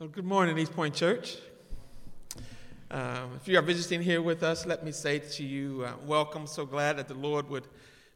Well, good morning, East Point Church. Um, if you are visiting here with us, let me say to you, uh, welcome. So glad that the Lord would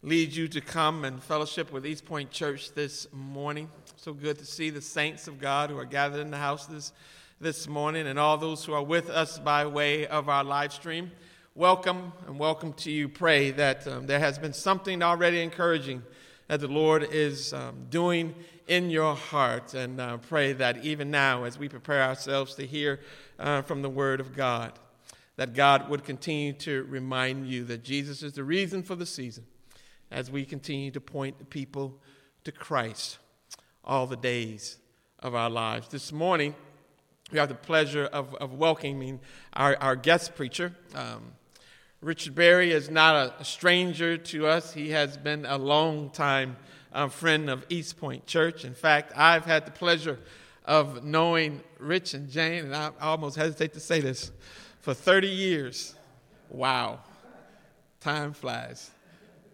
lead you to come and fellowship with East Point Church this morning. So good to see the saints of God who are gathered in the house this, this morning and all those who are with us by way of our live stream. Welcome and welcome to you. Pray that um, there has been something already encouraging that the Lord is um, doing in your heart. And uh, pray that even now, as we prepare ourselves to hear uh, from the Word of God, that God would continue to remind you that Jesus is the reason for the season as we continue to point the people to Christ all the days of our lives. This morning, we have the pleasure of, of welcoming our, our guest preacher. Um, Richard Berry is not a, stranger to us. He has been a long time um, friend of East Point Church. In fact, I've had the pleasure of knowing Rich and Jane, and I almost hesitate to say this, for 30 years. Wow. Time flies.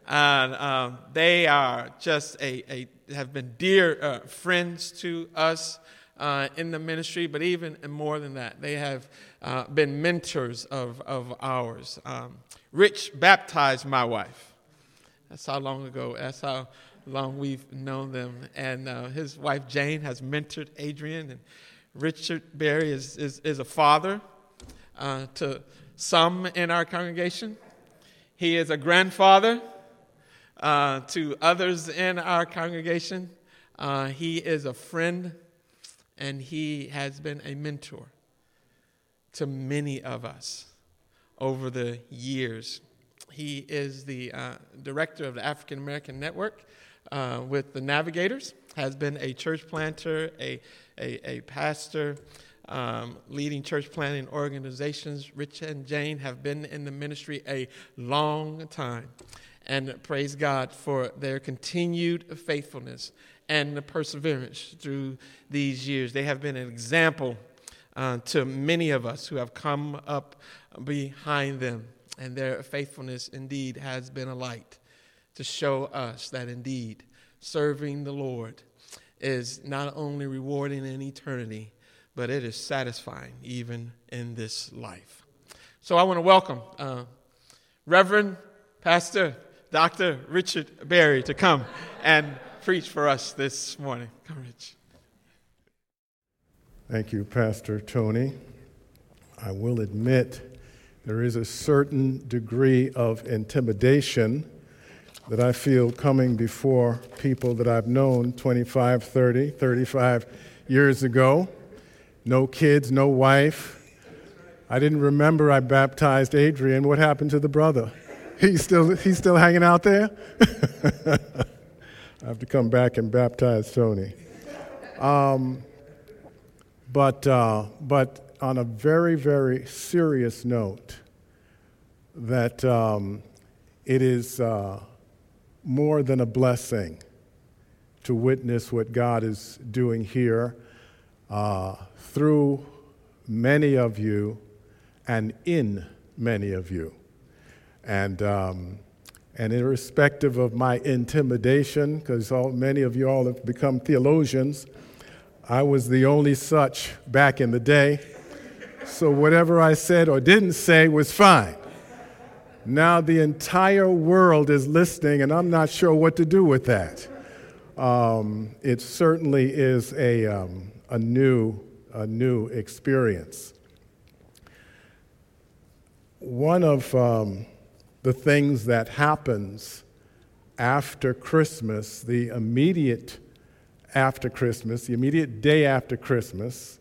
And um, they are just a, a have been dear uh, friends to us uh, in the ministry, but even more than that, they have uh, been mentors of, of ours. Um, Rich baptized my wife. That's how long ago, that's how long we've known them. And uh, his wife Jane has mentored Adrian, and Richard Berry is, is, is a father uh, to some in our congregation. He is a grandfather uh, to others in our congregation. Uh, he is a friend, and he has been a mentor to many of us over the years. He is the uh, director of the African American Network uh, with the Navigators, has been a church planter, a, a, a pastor, um, leading church planting organizations. Rich and Jane have been in the ministry a long time. And praise God for their continued faithfulness and the perseverance through these years. They have been an example uh, to many of us who have come up behind them. And their faithfulness indeed has been a light to show us that indeed serving the Lord is not only rewarding in eternity, but it is satisfying even in this life. So I want to welcome uh, Reverend Pastor Dr. Richard Berry to come and preach for us this morning. Rich. Thank you, Pastor Tony. I will admit there is a certain degree of intimidation that I feel coming before people that I've known 25, 30, 35 years ago. No kids, no wife. I didn't remember I baptized Adrian. What happened to the brother? He's still, he's still hanging out there? I have to come back and baptize Tony. Um, but, uh, but on a very, very serious note, that um, it is uh, more than a blessing to witness what God is doing here uh, through many of you and in many of you. And, um, and irrespective of my intimidation, because many of you all have become theologians, I was the only such back in the day. So whatever I said or didn't say was fine. Now the entire world is listening, and I'm not sure what to do with that. Um, it certainly is a, um, a, new, a new experience. One of um, the things that happens after Christmas, the immediate after Christmas, the immediate day after Christmas,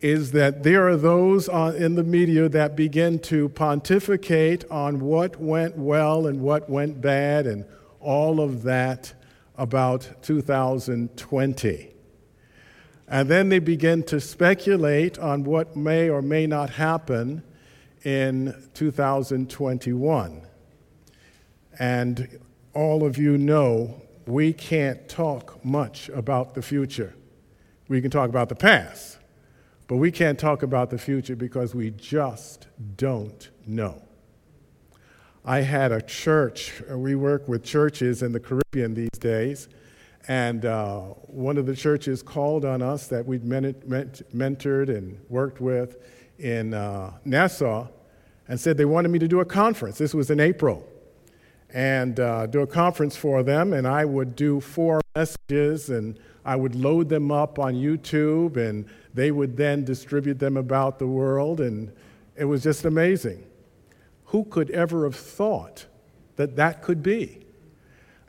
is that there are those on, in the media that begin to pontificate on what went well and what went bad and all of that about 2020. And then they begin to speculate on what may or may not happen in 2021. And all of you know we can't talk much about the future. We can talk about the past, but we can't talk about the future because we just don't know. I had a church, we work with churches in the Caribbean these days, And uh, one of the churches called on us that we'd mentored and worked with in uh, Nassau and said they wanted me to do a conference. This was in April. And uh, do a conference for them, and I would do four messages, and I would load them up on YouTube, and they would then distribute them about the world, and it was just amazing. Who could ever have thought that that could be?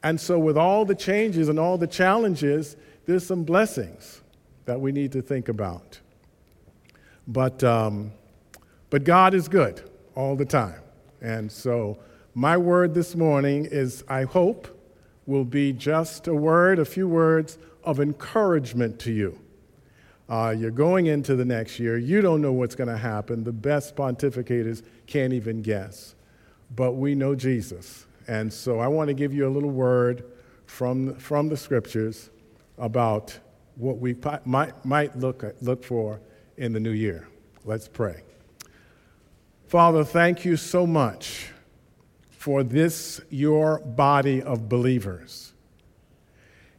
And so, with all the changes and all the challenges, there's some blessings that we need to think about. But, um, but God is good all the time. And so, my word this morning is, I hope, will be just a word, a few words of encouragement to you. Uh, you're going into the next year. You don't know what's going to happen. The best pontificators can't even guess. But we know Jesus. And so I want to give you a little word from, from the scriptures about what we might, might look, look for in the new year. Let's pray. Father, thank you so much for this, your body of believers.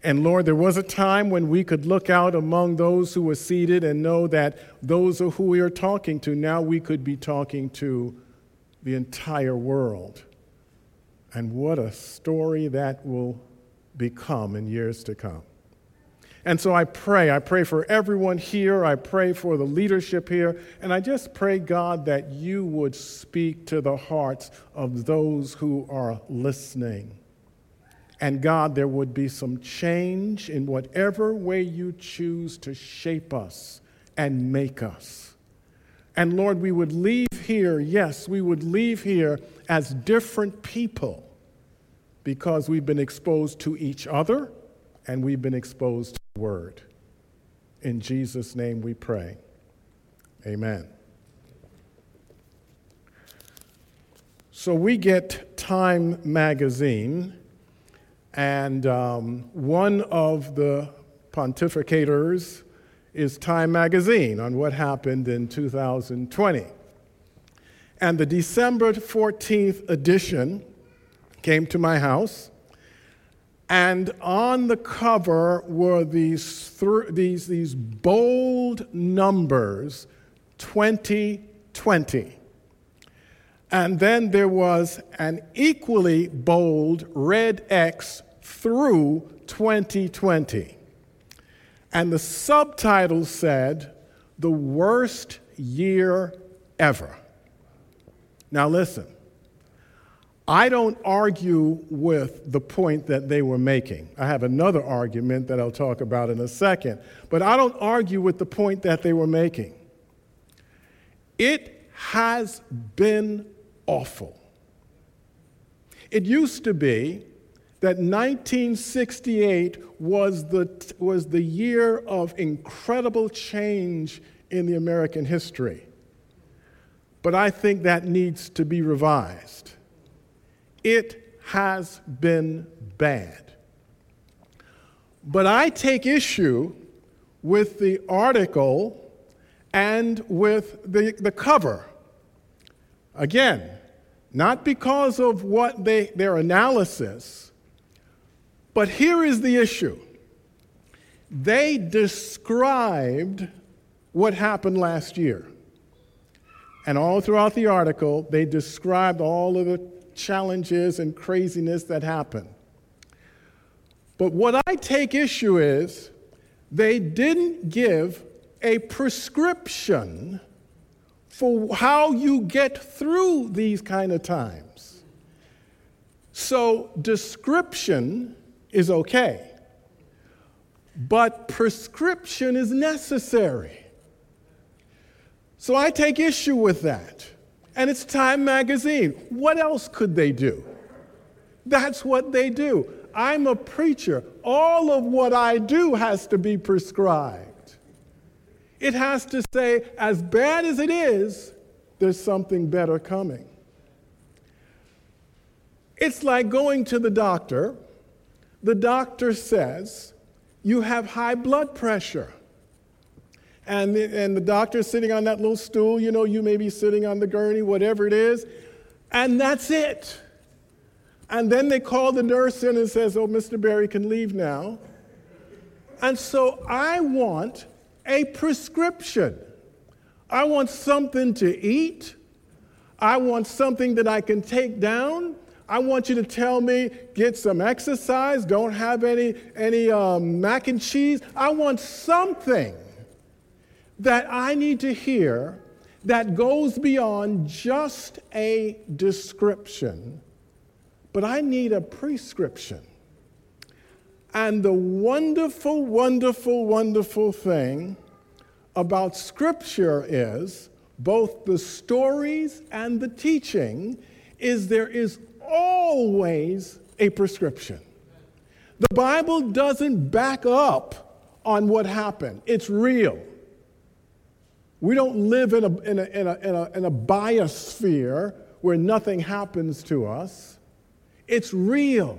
And Lord, there was a time when we could look out among those who were seated and know that those are who we are talking to. Now we could be talking to the entire world. And what a story that will become in years to come. And so I pray. I pray for everyone here. I pray for the leadership here. And I just pray, God, that you would speak to the hearts of those who are listening. And God, there would be some change in whatever way you choose to shape us and make us. And Lord, we would leave here, yes, we would leave here as different people because we've been exposed to each other and we've been exposed Word. In Jesus' name we pray. Amen. So we get Time magazine, and um, one of the pontificators is Time magazine on what happened in 2020. And the December 14th edition came to my house, and on the cover were these, th- these, these bold numbers 2020. And then there was an equally bold red X through 2020. And the subtitle said, The Worst Year Ever. Now, listen, I don't argue with the point that they were making. I have another argument that I'll talk about in a second, but I don't argue with the point that they were making. It has been awful. It used to be that 1968 was the, was the year of incredible change in the American history. But I think that needs to be revised. It has been bad. But I take issue with the article and with the, the cover. Again, not because of what they, their analysis, but here is the issue. They described what happened last year. And all throughout the article, they described all of the challenges and craziness that happen. But what I take issue is they didn't give a prescription for how you get through these kind of times. So, description is okay, but prescription is necessary. So, I take issue with that and it's Time Magazine. What else could they do? That's what they do. I'm a preacher. All of what I do has to be prescribed. It has to say, as bad as it is, there's something better coming. It's like going to the doctor. The doctor says, You have high blood pressure and the, and the doctor's sitting on that little stool, you know, you may be sitting on the gurney, whatever it is, and that's it. And then they call the nurse in and says, "Oh, Mr. Berry can leave now." And so I want a prescription. I want something to eat. I want something that I can take down. I want you to tell me, get some exercise, don't have any, any um, mac and cheese. I want something that I need to hear that goes beyond just a description, but I need a prescription. And the wonderful, wonderful, wonderful thing about Scripture is both the stories and the teaching is there is always a prescription. The Bible doesn't back up on what happened, it's real. We don't live in a, in a, in a, in a, in a biosphere where nothing happens to us. It's real.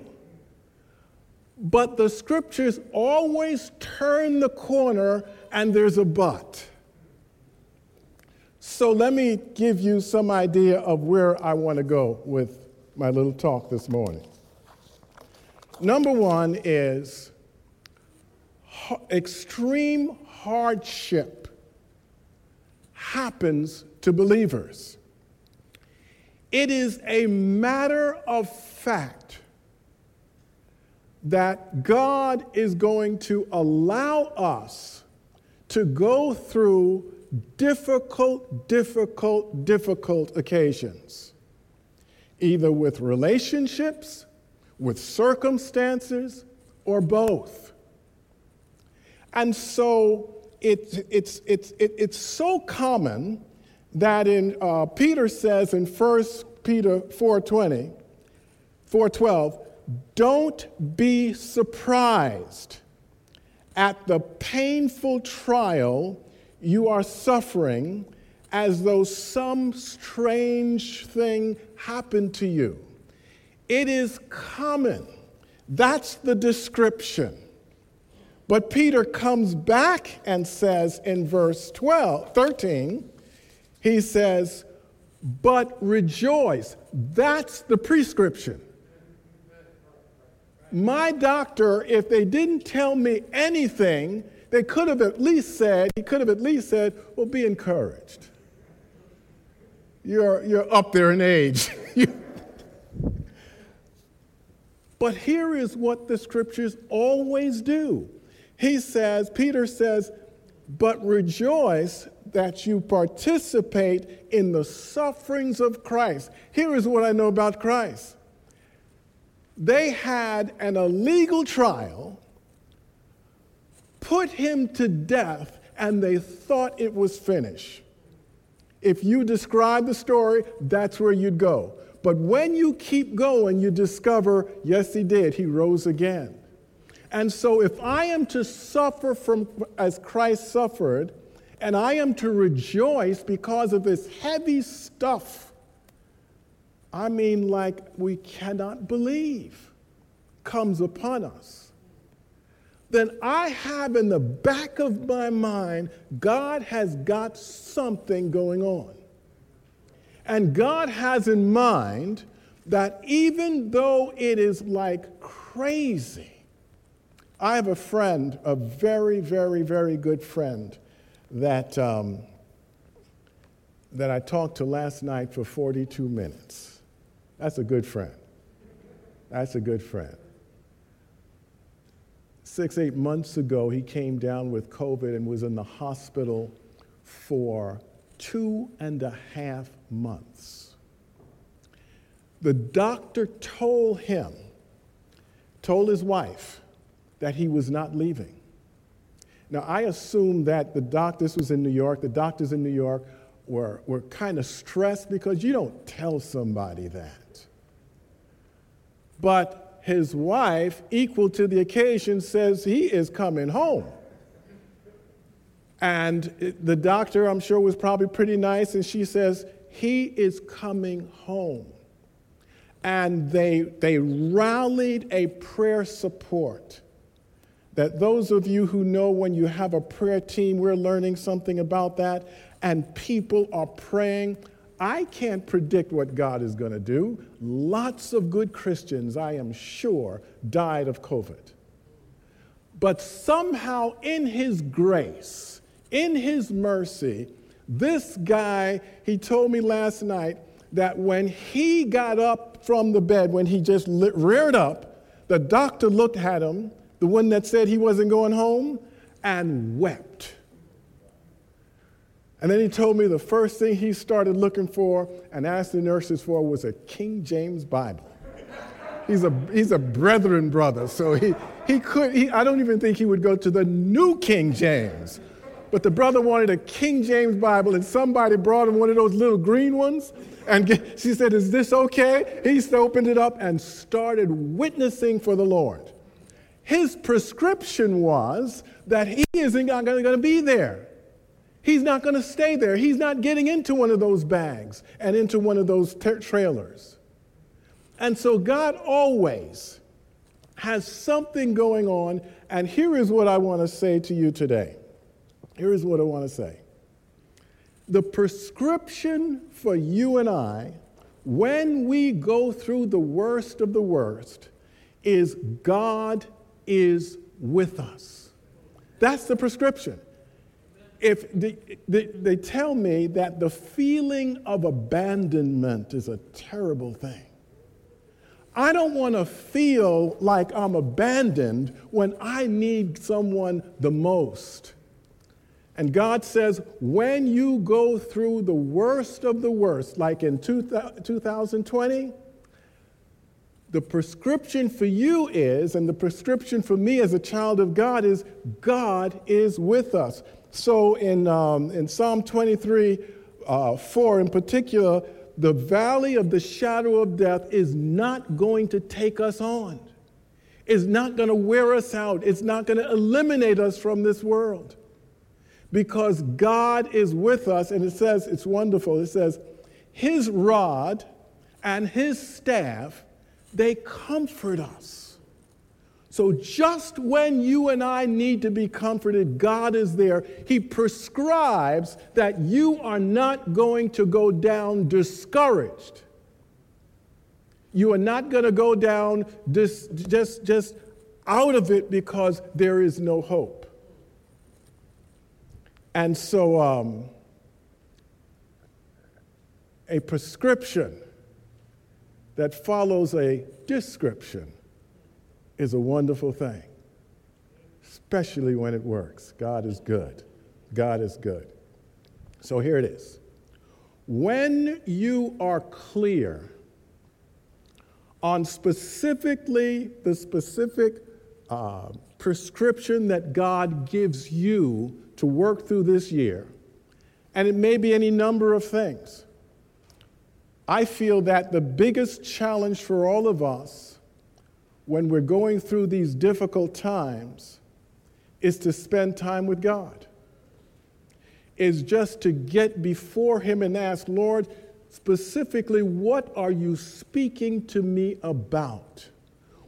But the scriptures always turn the corner and there's a but. So let me give you some idea of where I want to go with my little talk this morning. Number one is extreme hardship happens to believers. It is a matter of fact that God is going to allow us to go through difficult, difficult, difficult occasions, either with relationships, with circumstances, or both. And so it, it's, it's, it, it's so common that in uh, Peter says in 1 Peter 4.20, 4.12, don't be surprised at the painful trial you are suffering as though some strange thing happened to you. It is common. That's the description. But Peter comes back and says in verse 12, 13, he says, but rejoice. That's the prescription. My doctor, if they didn't tell me anything, they could have at least said, he could have at least said, well, be encouraged. You're, you're up there in age. but here is what the scriptures always do he says, Peter says, but rejoice that you participate in the sufferings of Christ. Here is what I know about Christ they had an illegal trial, put him to death, and they thought it was finished. If you describe the story, that's where you'd go. But when you keep going, you discover, yes, he did. He rose again. And so, if I am to suffer from as Christ suffered, and I am to rejoice because of this heavy stuff, I mean, like we cannot believe comes upon us, then I have in the back of my mind, God has got something going on. And God has in mind that even though it is like crazy, I have a friend, a very, very, very good friend, that, um, that I talked to last night for 42 minutes. That's a good friend. That's a good friend. Six, eight months ago, he came down with COVID and was in the hospital for two and a half months. The doctor told him, told his wife, that he was not leaving. Now, I assume that the doctors was in New York, the doctors in New York were, were kind of stressed because you don't tell somebody that. But his wife, equal to the occasion, says he is coming home. And the doctor, I'm sure, was probably pretty nice, and she says, He is coming home. And they, they rallied a prayer support that those of you who know when you have a prayer team, we're learning something about that, and people are praying. I can't predict what God is going to do. Lots of good Christians, I am sure, died of COVID. But somehow, in His grace, in His mercy, this guy, he told me last night that when he got up from the bed, when he just reared up, the doctor looked at him, the one that said he wasn't going home, and wept. And then he told me the first thing he started looking for and asked the nurses for was a King James Bible. He's a, he's a brethren brother, so he, he could, he, I don't even think he would go to the New King James. But the brother wanted a King James Bible, and somebody brought him one of those little green ones. And get, she said, Is this okay? He opened it up and started witnessing for the Lord. His prescription was that he isn't going to be there. He's not going to stay there. He's not getting into one of those bags and into one of those ter- trailers. And so God always has something going on. And here is what I want to say to you today. Here is what I want to say. The prescription for you and I, when we go through the worst of the worst, is God is with us. That's the prescription. If they, they, they, tell me that the feeling of abandonment is a terrible thing. I don't want to feel like I'm abandoned when I need someone the most. And God says, when you go through the worst of the worst, like in 2020, the prescription for you is, and the prescription for me as a child of God is, God is with us. So in, um, in Psalm 23, uh, 4 in particular, the valley of the shadow of death is not going to take us on. It's not going to wear us out. It's not going to eliminate us from this world because God is with us. And it says, it's wonderful. It says, His rod and His staff, they comfort us. So just when you and I need to be comforted, God is there. He prescribes that you are not going to go down discouraged. You are not going to go down dis- just, just out of it because there is no hope. And so, um, a prescription that follows a description is a wonderful thing, especially when it works. God is good. God is good. So here it is. When you are clear on specifically the specific uh, prescription that God gives you to work through this year, and it may be any number of things. I feel that the biggest challenge for all of us when we're going through these difficult times is to spend time with God. Is just to get before Him and ask, Lord, specifically, what are you speaking to me about?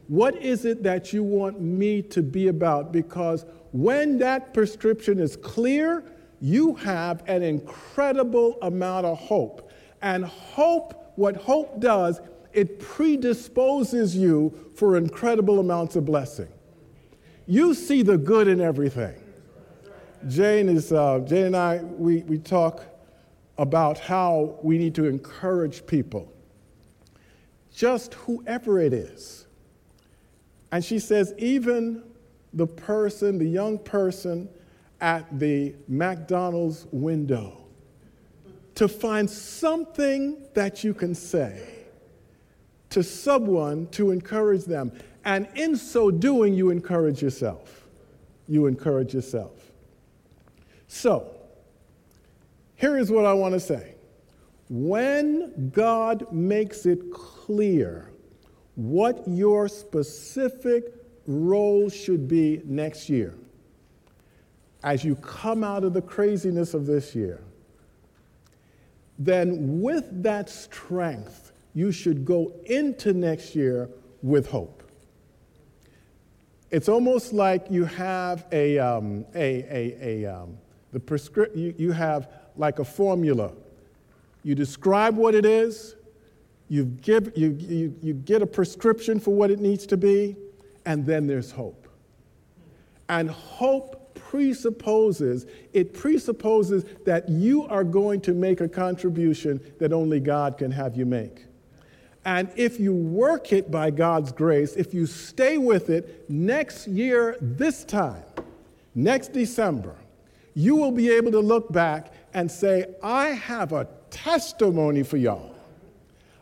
What is it that you want me to be about? Because when that prescription is clear, you have an incredible amount of hope. And hope, what hope does, it predisposes you for incredible amounts of blessing. You see the good in everything. Jane is uh, Jane and I we, we talk about how we need to encourage people. Just whoever it is. And she says, even the person, the young person at the McDonald's window to find something that you can say to someone to encourage them. And in so doing, you encourage yourself. You encourage yourself. So, here is what I want to say. When God makes it clear what your specific role should be next year as you come out of the craziness of this year, then with that strength, you should go into next year with hope. It's almost like you have a, um, a, a, a um, the prescri- you, you have like a formula. You describe what it is, you, give, you, you, you get a prescription for what it needs to be, and then there's hope. And hope presupposes, it presupposes that you are going to make a contribution that only God can have you make. And if you work it by God's grace, if you stay with it next year, this time, next December, you will be able to look back and say, I have a testimony for y'all.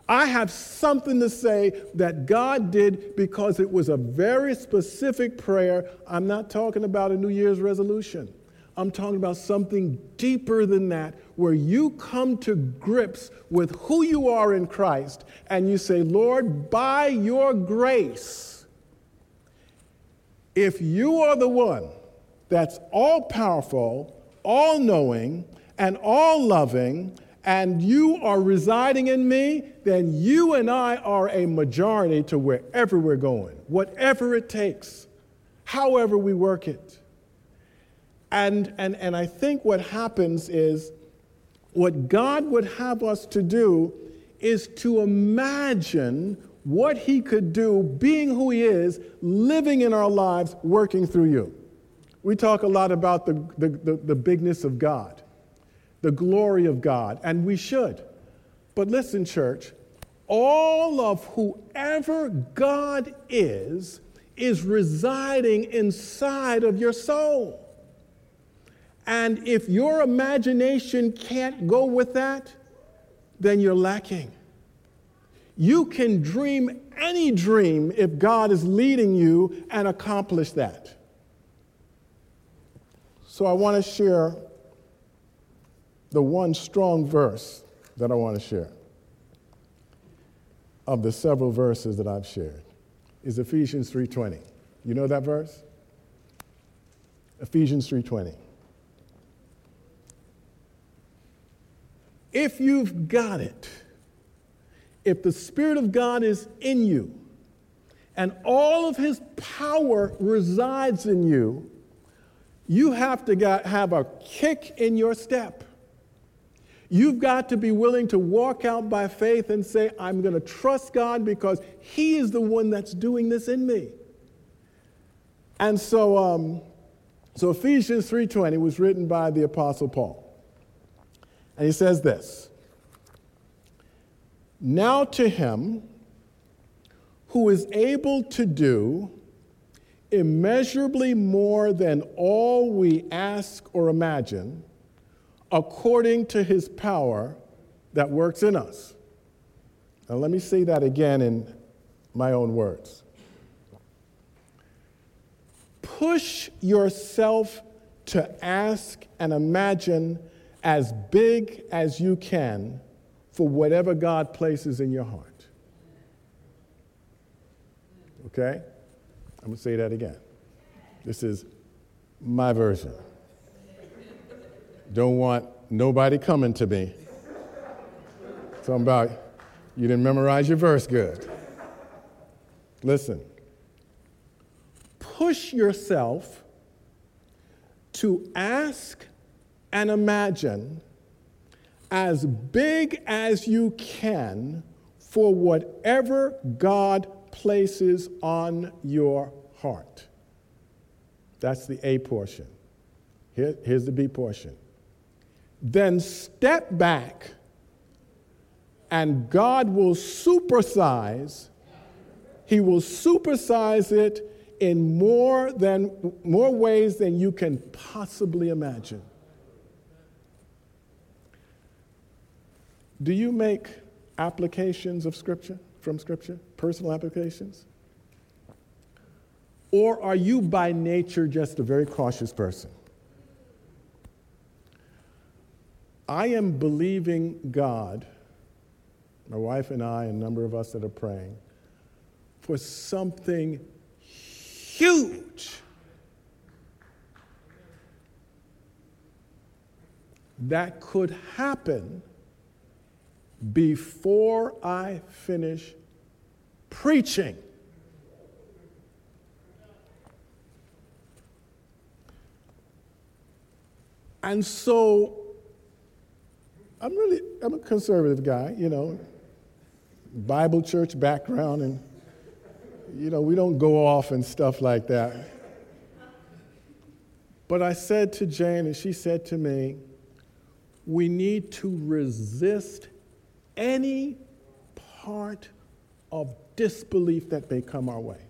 I have something to say that God did because it was a very specific prayer. I'm not talking about a New Year's resolution. I'm talking about something deeper than that, where you come to grips with who you are in Christ and you say, Lord, by your grace, if you are the one that's all powerful, all knowing, and all loving, and you are residing in me, then you and I are a majority to wherever we're going, whatever it takes, however we work it. And, and, and I think what happens is what God would have us to do is to imagine what He could do, being who He is, living in our lives, working through you. We talk a lot about the, the, the, the bigness of God the glory of God, and we should. But listen, church, all of whoever God is is residing inside of your soul. And if your imagination can't go with that, then you're lacking. You can dream any dream if God is leading you and accomplish that. So I want to share the one strong verse that I want to share of the several verses that I've shared is Ephesians 3:20. You know that verse? Ephesians 3:20. If you've got it, if the Spirit of God is in you, and all of His power resides in you, you have to have a kick in your step. You've got to be willing to walk out by faith and say, I'm going to trust God because He is the one that's doing this in me. And so, um, so Ephesians 3.20 was written by the Apostle Paul. And he says this, Now to him who is able to do immeasurably more than all we ask or imagine – according to his power that works in us. Now, let me say that again in my own words. Push yourself to ask and imagine as big as you can for whatever God places in your heart. Okay? I'm going to say that again. This is my version. Don't want nobody coming to me. Something about you didn't memorize your verse good. Listen, push yourself to ask and imagine as big as you can for whatever God places on your heart. That's the A portion. Here, here's the B portion then step back and God will supersize, He will supersize it in more, than, more ways than you can possibly imagine. Do you make applications of Scripture, from Scripture, personal applications? Or are you by nature just a very cautious person? I am believing God, my wife and I, and a number of us that are praying, for something huge. That could happen before I finish preaching. And so I'm really, I'm a conservative guy, you know, Bible church background, and, you know, we don't go off and stuff like that. But I said to Jane, and she said to me, we need to resist any part of disbelief that may come our way.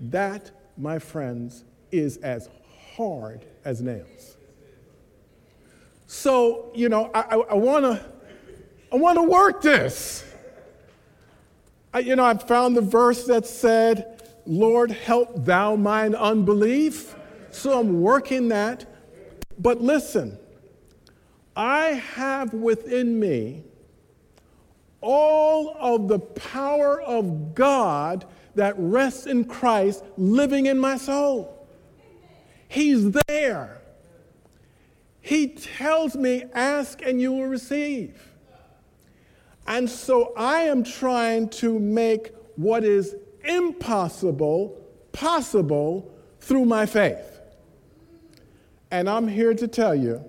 That, my friends, is as hard as nails. So, you know, I, I, I want to I wanna work this. I, you know, I found the verse that said, Lord, help thou mine unbelief. So I'm working that. But listen, I have within me all of the power of God that rests in Christ living in my soul. He's there. He tells me, ask and you will receive. And so I am trying to make what is impossible possible through my faith. And I'm here to tell you,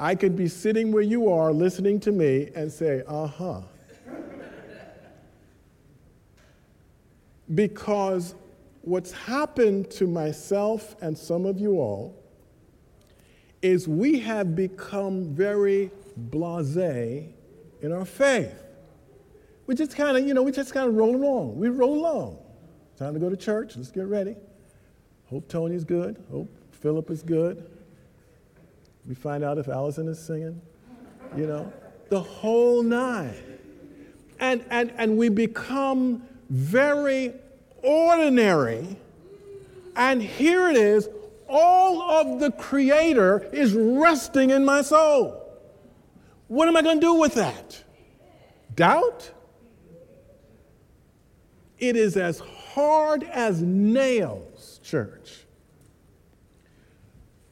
I could be sitting where you are listening to me and say, uh huh. because what's happened to myself and some of you all is we have become very blase in our faith. We just kind of, you know, we just kind of roll along. We roll along. Time to go to church. Let's get ready. Hope Tony's good. Hope Philip is good. We find out if Allison is singing. You know, the whole nine. And, and, and we become very ordinary. And here it is all of the Creator is resting in my soul. What am I going to do with that? Doubt? It is as hard as nails, church,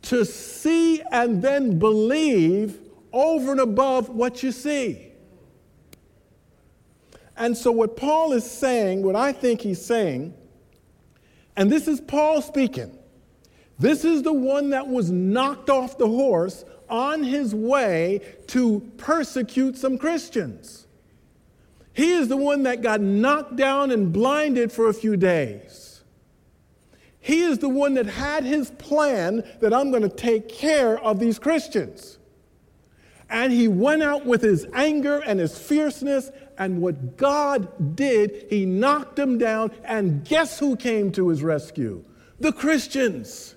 to see and then believe over and above what you see. And so, what Paul is saying, what I think he's saying, and this is Paul speaking, this is the one that was knocked off the horse on his way to persecute some Christians. He is the one that got knocked down and blinded for a few days. He is the one that had his plan that I'm going to take care of these Christians. And he went out with his anger and his fierceness, and what God did, he knocked him down. And guess who came to his rescue? The Christians.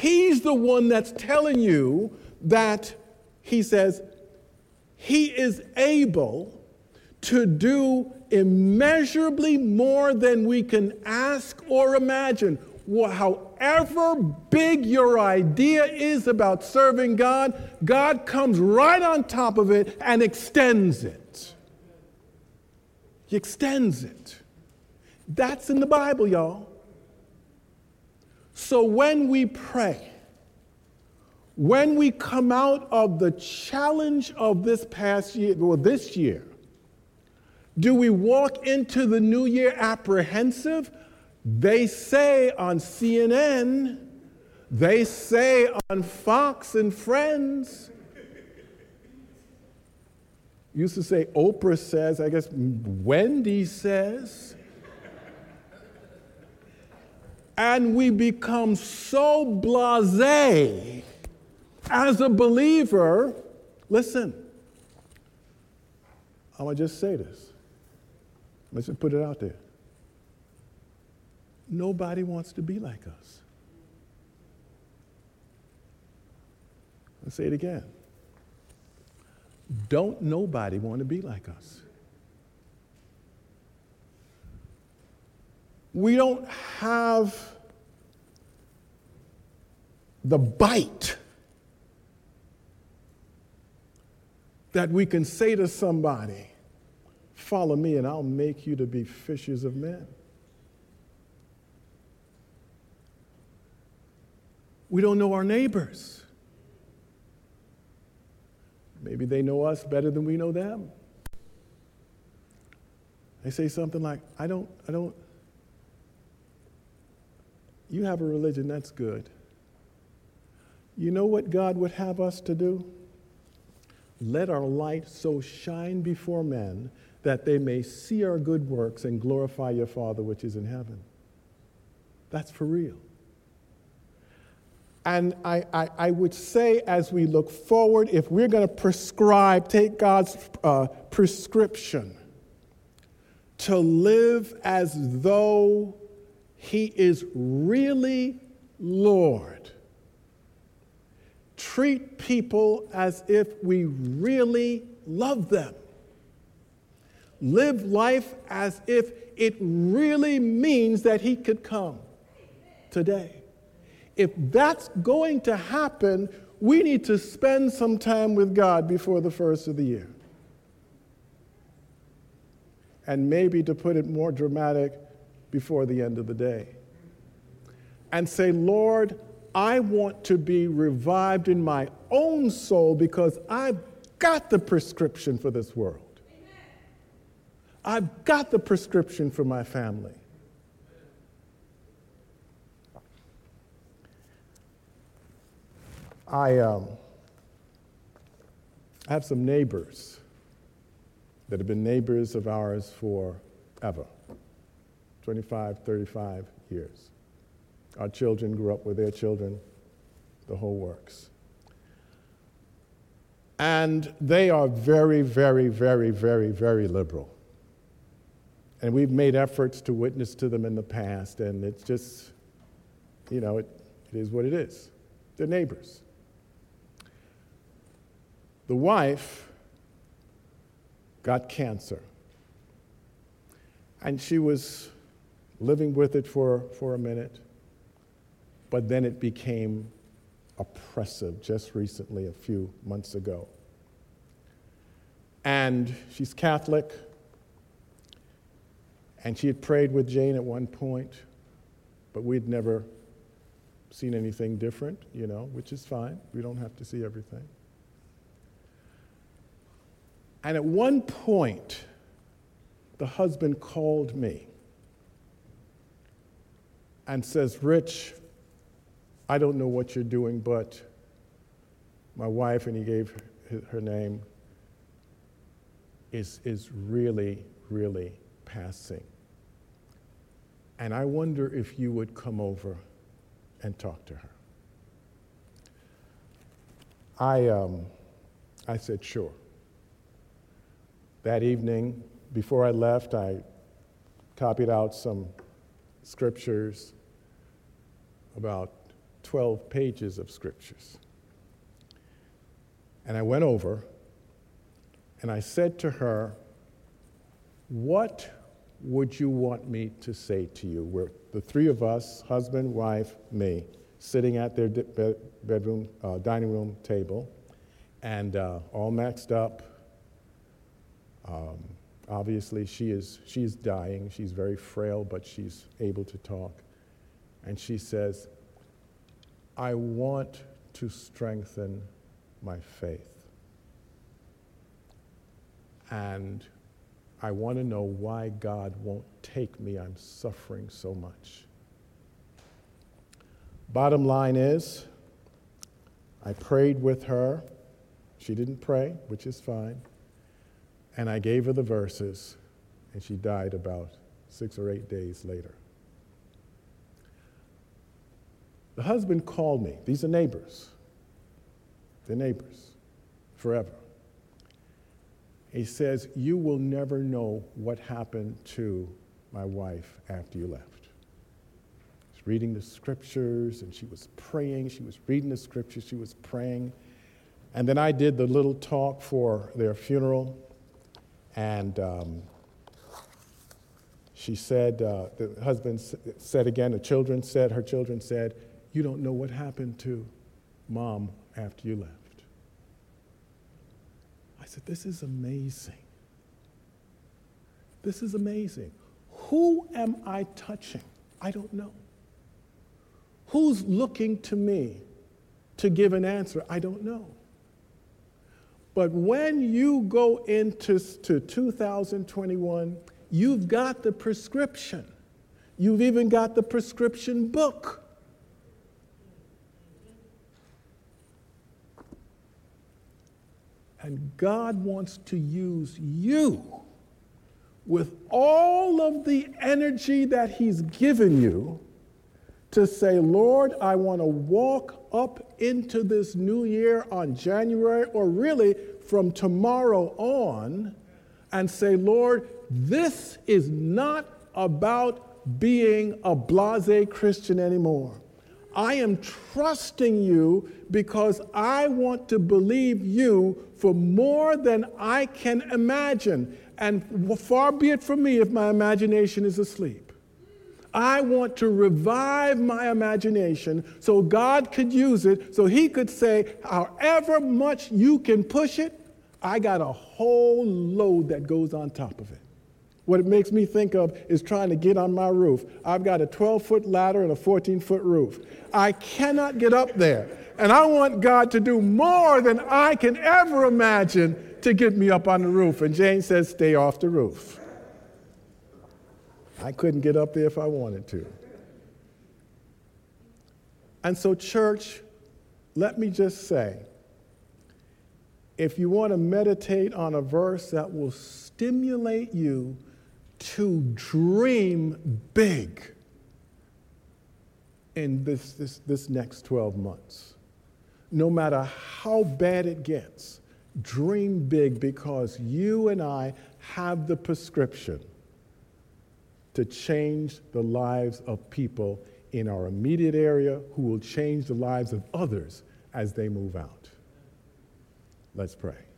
He's the one that's telling you that he says, he is able to do immeasurably more than we can ask or imagine. However big your idea is about serving God, God comes right on top of it and extends it. He extends it. That's in the Bible, y'all. So when we pray, when we come out of the challenge of this past year, or this year, do we walk into the new year apprehensive? They say on CNN, they say on Fox and Friends. Used to say Oprah says, I guess Wendy says. And we become so blase as a believer, listen, I'm going to just say this. Let's just put it out there. Nobody wants to be like us. Let's say it again. Don't nobody want to be like us. We don't have the bite that we can say to somebody, Follow me, and I'll make you to be fishers of men. We don't know our neighbors. Maybe they know us better than we know them. They say something like, I don't, I don't, you have a religion, that's good. You know what God would have us to do? Let our light so shine before men that they may see our good works and glorify your Father which is in heaven. That's for real. And I, I, I, would say, as we look forward, if we're going to prescribe, take God's uh, prescription to live as though He is really Lord, treat people as if we really love them, live life as if it really means that He could come today. If that's going to happen, we need to spend some time with God before the first of the year. And maybe to put it more dramatic, before the end of the day. And say, Lord, I want to be revived in my own soul because I've got the prescription for this world. I've got the prescription for my family. I, um, have some neighbors that have been neighbors of ours forever 25, 35 years. Our children grew up with their children, the whole works. And they are very, very, very, very, very liberal. And we've made efforts to witness to them in the past, and it's just, you know, it, it is what it is. They're neighbors. The wife got cancer. And she was living with it for, for a minute, but then it became oppressive just recently, a few months ago. And she's Catholic, and she had prayed with Jane at one point, but we'd never seen anything different, you know, which is fine. We don't have to see everything. And at one point, the husband called me and says, Rich, I don't know what you're doing, but my wife, and he gave her name, is, is really, really passing. And I wonder if you would come over and talk to her. I, um, I said, sure. That evening, before I left, I copied out some scriptures, about 12 pages of scriptures. And I went over and I said to her, What would you want me to say to you? We're the three of us, husband, wife, me, sitting at their bedroom, uh, dining room table, and uh, all maxed up, um, obviously, she is she's dying. She's very frail, but she's able to talk. And she says, I want to strengthen my faith. And I want to know why God won't take me. I'm suffering so much. Bottom line is, I prayed with her. She didn't pray, which is fine. And I gave her the verses, and she died about six or eight days later. The husband called me. These are neighbors. They're neighbors forever. He says, You will never know what happened to my wife after you left. She's reading the scriptures and she was praying. She was reading the scriptures. She was praying. And then I did the little talk for their funeral. And um, she said, uh, the husband said again, the children said, her children said, You don't know what happened to mom after you left. I said, This is amazing. This is amazing. Who am I touching? I don't know. Who's looking to me to give an answer? I don't know. But when you go into to 2021, you've got the prescription. You've even got the prescription book. And God wants to use you with all of the energy that He's given you to say, Lord, I want to walk up into this new year on January, or really from tomorrow on, and say, Lord, this is not about being a blase Christian anymore. I am trusting you because I want to believe you for more than I can imagine. And far be it from me if my imagination is asleep. I want to revive my imagination so God could use it, so He could say, however much you can push it, I got a whole load that goes on top of it. What it makes me think of is trying to get on my roof. I've got a 12 foot ladder and a 14 foot roof. I cannot get up there. And I want God to do more than I can ever imagine to get me up on the roof. And Jane says, Stay off the roof. I couldn't get up there if I wanted to. And so, church, let me just say if you want to meditate on a verse that will stimulate you to dream big in this, this, this next 12 months, no matter how bad it gets, dream big because you and I have the prescription to change the lives of people in our immediate area who will change the lives of others as they move out. Let's pray.